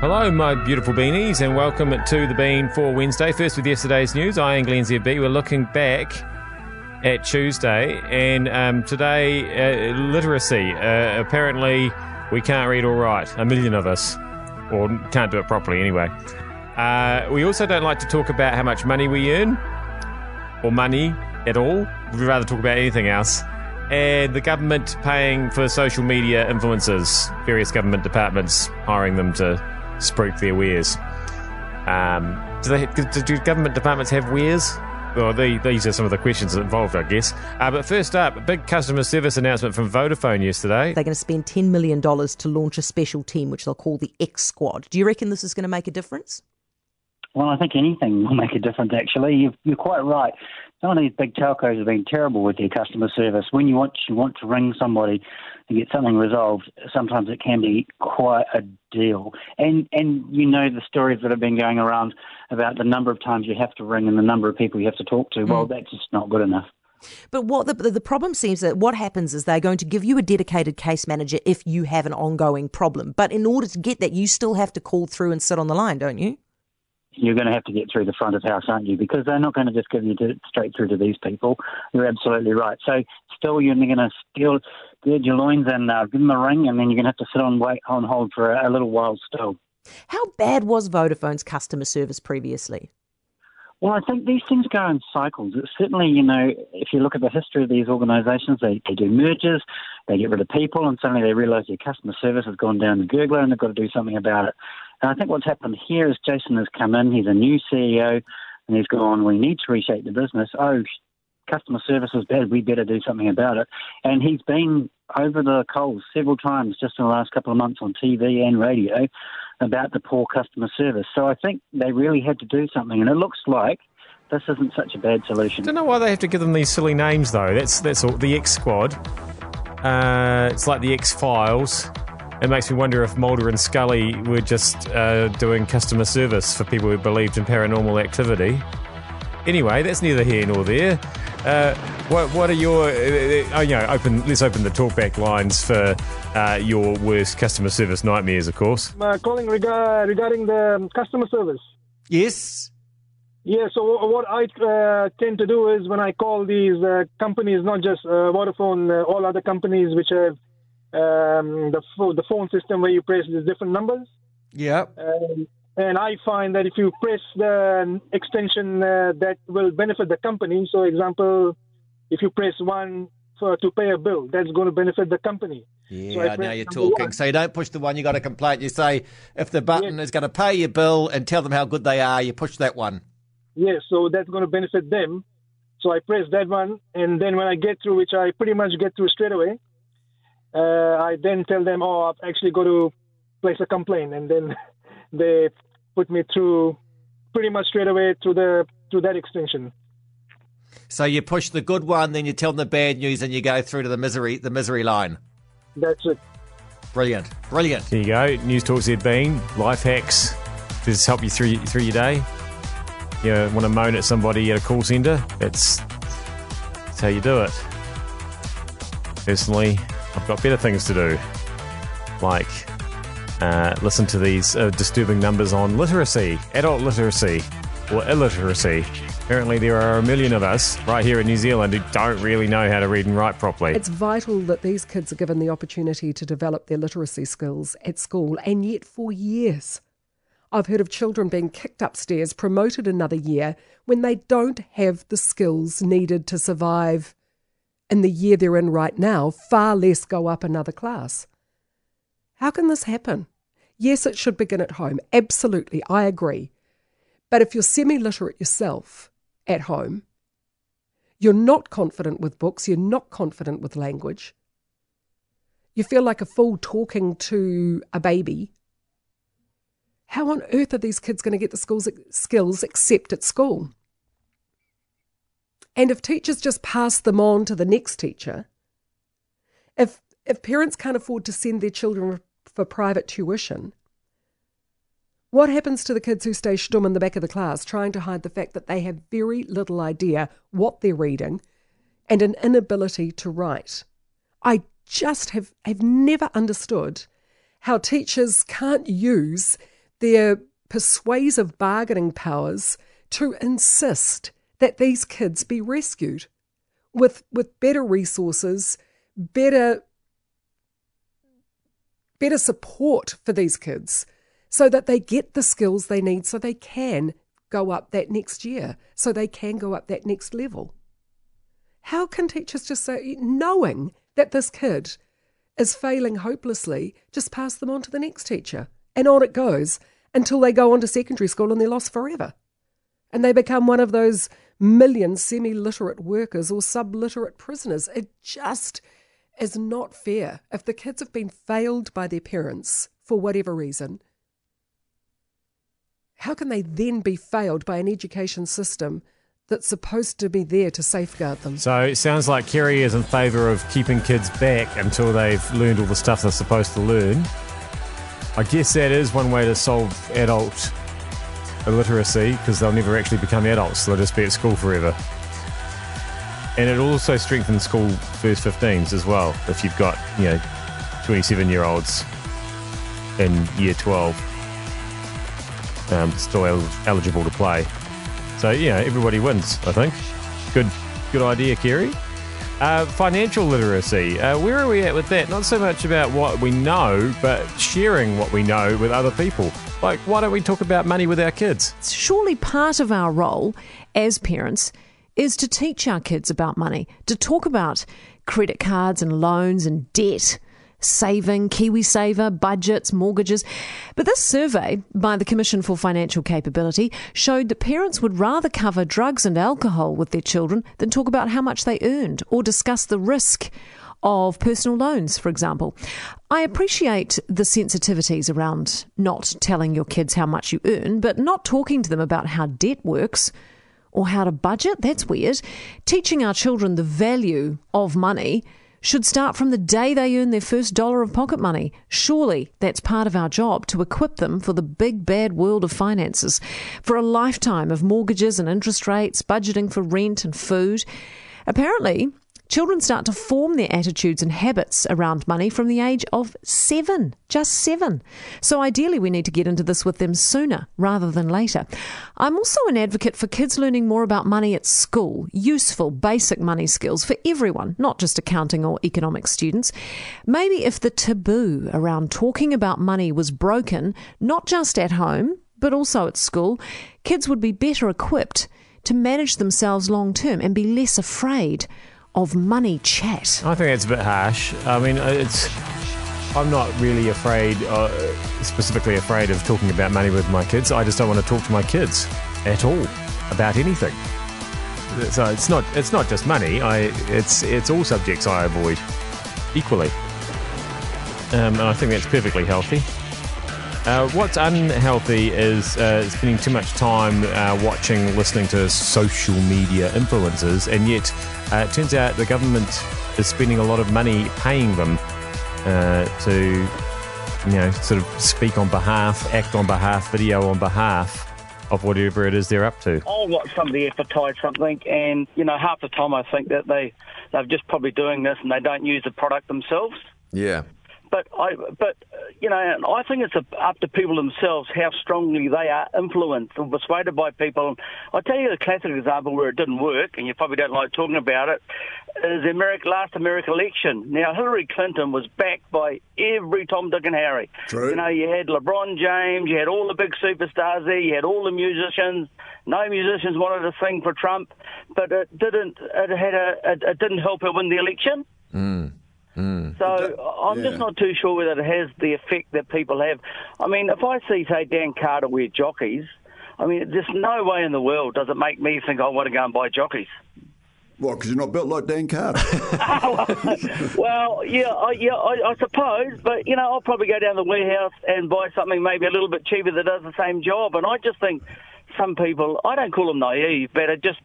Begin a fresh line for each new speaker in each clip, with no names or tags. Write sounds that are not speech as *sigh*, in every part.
Hello, my beautiful beanies, and welcome to the Bean for Wednesday. First, with yesterday's news, I am Glenn ZB. We're looking back at Tuesday, and um, today, uh, literacy. Uh, apparently, we can't read or write, a million of us, or can't do it properly anyway. Uh, we also don't like to talk about how much money we earn, or money at all. We'd rather talk about anything else. And the government paying for social media influencers, various government departments hiring them to spruik their wares. Um, do, they, do, do government departments have wares? Well, they, these are some of the questions involved, I guess. Uh, but first up, a big customer service announcement from Vodafone yesterday.
They're going to spend $10 million to launch a special team, which they'll call the X Squad. Do you reckon this is going to make a difference?
Well, I think anything will make a difference, actually. you are quite right. Some of these big telcos have been terrible with their customer service. When you want, you want to ring somebody to get something resolved, sometimes it can be quite a deal. And, and you know the stories that have been going around about the number of times you have to ring and the number of people you have to talk to. Mm. Well, that's just not good enough.
But what the, the problem seems that what happens is they're going to give you a dedicated case manager if you have an ongoing problem. But in order to get that, you still have to call through and sit on the line, don't you?
You're going to have to get through the front of house, aren't you? Because they're not going to just give you to, straight through to these people. You're absolutely right. So still, you're going to still gird your loins and uh, give them a ring, and then you're going to have to sit on wait on hold for a, a little while still.
How bad was Vodafone's customer service previously?
Well, I think these things go in cycles. It's certainly, you know, if you look at the history of these organisations, they, they do mergers, they get rid of people, and suddenly they realise their customer service has gone down the gurgler and they've got to do something about it. And I think what's happened here is Jason has come in, he's a new CEO, and he's gone, we need to reshape the business. Oh, customer service is bad, we better do something about it. And he's been over the coals several times just in the last couple of months on TV and radio about the poor customer service. So I think they really had to do something, and it looks like this isn't such a bad solution.
I don't know why they have to give them these silly names though. That's that's all. The X Squad. Uh, it's like the X Files. It makes me wonder if Mulder and Scully were just uh, doing customer service for people who believed in paranormal activity. Anyway, that's neither here nor there. Uh, what, what are your? Uh, uh, oh, you know, open. Let's open the talkback lines for uh, your worst customer service nightmares, of course.
Uh, calling rega- regarding the customer service.
Yes.
Yeah. So what I uh, tend to do is when I call these companies, not just Vodafone, all other companies which have um, the the phone system where you press the different numbers.
Yeah.
Um, and I find that if you press the extension uh, that will benefit the company, so example, if you press one for, to pay a bill, that's going to benefit the company.
Yeah, so now you're talking. One. So you don't push the one you got a complaint. You say if the button is going to pay your bill and tell them how good they are, you push that one.
Yes, yeah, so that's going to benefit them. So I press that one, and then when I get through, which I pretty much get through straight away, uh, I then tell them, oh, I've actually got to place a complaint, and then *laughs* they put me through pretty much straight away to the to that extension.
So you push the good one, then you tell them the bad news, and you go through to the misery the misery line.
That's it.
Brilliant, brilliant.
There you go. News Talk ZB Bean life hacks. Does this help you through through your day? You know, want to moan at somebody at a call centre? That's, that's how you do it. Personally, I've got better things to do, like uh, listen to these uh, disturbing numbers on literacy, adult literacy, or illiteracy. Apparently, there are a million of us right here in New Zealand who don't really know how to read and write properly.
It's vital that these kids are given the opportunity to develop their literacy skills at school, and yet for years, I've heard of children being kicked upstairs, promoted another year, when they don't have the skills needed to survive in the year they're in right now, far less go up another class. How can this happen? Yes, it should begin at home. Absolutely, I agree. But if you're semi literate yourself at home, you're not confident with books, you're not confident with language, you feel like a fool talking to a baby. How on earth are these kids going to get the schools, skills except at school? And if teachers just pass them on to the next teacher, if if parents can't afford to send their children for private tuition, what happens to the kids who stay stum in the back of the class trying to hide the fact that they have very little idea what they're reading and an inability to write? I just have, have never understood how teachers can't use their persuasive bargaining powers to insist that these kids be rescued with with better resources, better better support for these kids so that they get the skills they need so they can go up that next year, so they can go up that next level. How can teachers just say, knowing that this kid is failing hopelessly, just pass them on to the next teacher? And on it goes until they go on to secondary school and they're lost forever. And they become one of those million semi literate workers or sub literate prisoners. It just is not fair. If the kids have been failed by their parents for whatever reason, how can they then be failed by an education system that's supposed to be there to safeguard them?
So it sounds like Kerry is in favour of keeping kids back until they've learned all the stuff they're supposed to learn. I guess that is one way to solve adult illiteracy because they'll never actually become adults. They'll just be at school forever. And it also strengthens school first 15s as well if you've got, you know, 27 year olds in year 12 um, still el- eligible to play. So, yeah, everybody wins, I think. Good, good idea, Kerry. Uh, financial literacy. Uh, where are we at with that? Not so much about what we know, but sharing what we know with other people. Like, why don't we talk about money with our kids?
Surely part of our role as parents is to teach our kids about money, to talk about credit cards and loans and debt saving, KiwiSaver, budgets, mortgages. But this survey by the Commission for Financial Capability showed that parents would rather cover drugs and alcohol with their children than talk about how much they earned or discuss the risk of personal loans, for example. I appreciate the sensitivities around not telling your kids how much you earn, but not talking to them about how debt works or how to budget, that's weird. Teaching our children the value of money should start from the day they earn their first dollar of pocket money. Surely that's part of our job to equip them for the big bad world of finances, for a lifetime of mortgages and interest rates, budgeting for rent and food. Apparently, Children start to form their attitudes and habits around money from the age of seven, just seven. So ideally, we need to get into this with them sooner rather than later. I'm also an advocate for kids learning more about money at school, useful, basic money skills for everyone, not just accounting or economics students. Maybe if the taboo around talking about money was broken, not just at home, but also at school, kids would be better equipped to manage themselves long term and be less afraid of money chat.
I think that's a bit harsh. I mean, it's. I'm not really afraid, uh, specifically afraid of talking about money with my kids. I just don't want to talk to my kids at all about anything. So it's not it's not just money. I it's it's all subjects I avoid equally, um, and I think that's perfectly healthy. Uh, what's unhealthy is uh, spending too much time uh, watching, listening to social media influencers, and yet uh, it turns out the government is spending a lot of money paying them uh, to, you know, sort of speak on behalf, act on behalf, video on behalf of whatever it is they're up to.
I'll watch somebody advertise something, and you know, half the time I think that they they're just probably doing this and they don't use the product themselves.
Yeah.
But I, but you know, I think it's up to people themselves how strongly they are influenced and persuaded by people. I'll tell you a classic example where it didn't work, and you probably don't like talking about it, is the America, last American election. Now, Hillary Clinton was backed by every Tom, Dick, and Harry.
True.
You know, you had LeBron James, you had all the big superstars there, you had all the musicians. No musicians wanted to sing for Trump, but it didn't. It had a. It, it didn't help her win the election.
Mm. Mm.
So I'm
yeah.
just not too sure whether it has the effect that people have. I mean, if I see, say, Dan Carter wear jockeys, I mean, there's no way in the world does it make me think I want to go and buy jockeys.
What? Because you're not built like Dan Carter. *laughs* *laughs*
well, yeah, I, yeah, I, I suppose, but you know, I'll probably go down the warehouse and buy something maybe a little bit cheaper that does the same job. And I just think some people, I don't call them naive, but are just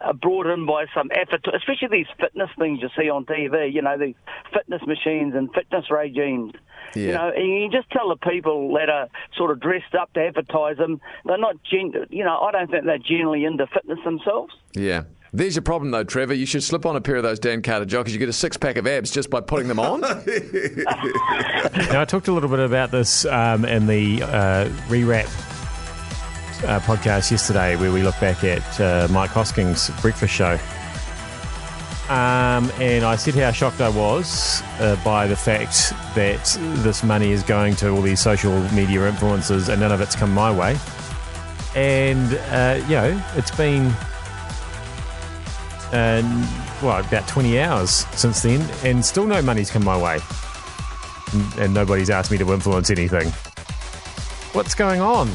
uh, brought in by some effort, especially these fitness things you see on TV. You know, these fitness machines and fitness regimes. You know, and you just tell the people that are sort of dressed up to advertise them, they're not, gen- you know, I don't think they're generally into fitness themselves.
Yeah.
There's your problem, though, Trevor. You should slip on a pair of those Dan Carter jockeys. You get a six pack of abs just by putting them on. *laughs*
now, I talked a little bit about this um, in the uh, rewrap uh, podcast yesterday, where we look back at uh, Mike Hosking's breakfast show. Um, and I said how shocked I was uh, by the fact that this money is going to all these social media influencers and none of it's come my way. And, uh, you know, it's been, uh, well, about 20 hours since then, and still no money's come my way. And, and nobody's asked me to influence anything. What's going on?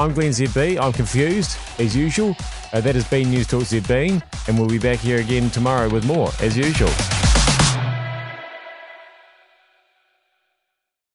I'm Glenn ZB. I'm confused, as usual. Uh, that has been News Talk ZB, and we'll be back here again tomorrow with more, as usual.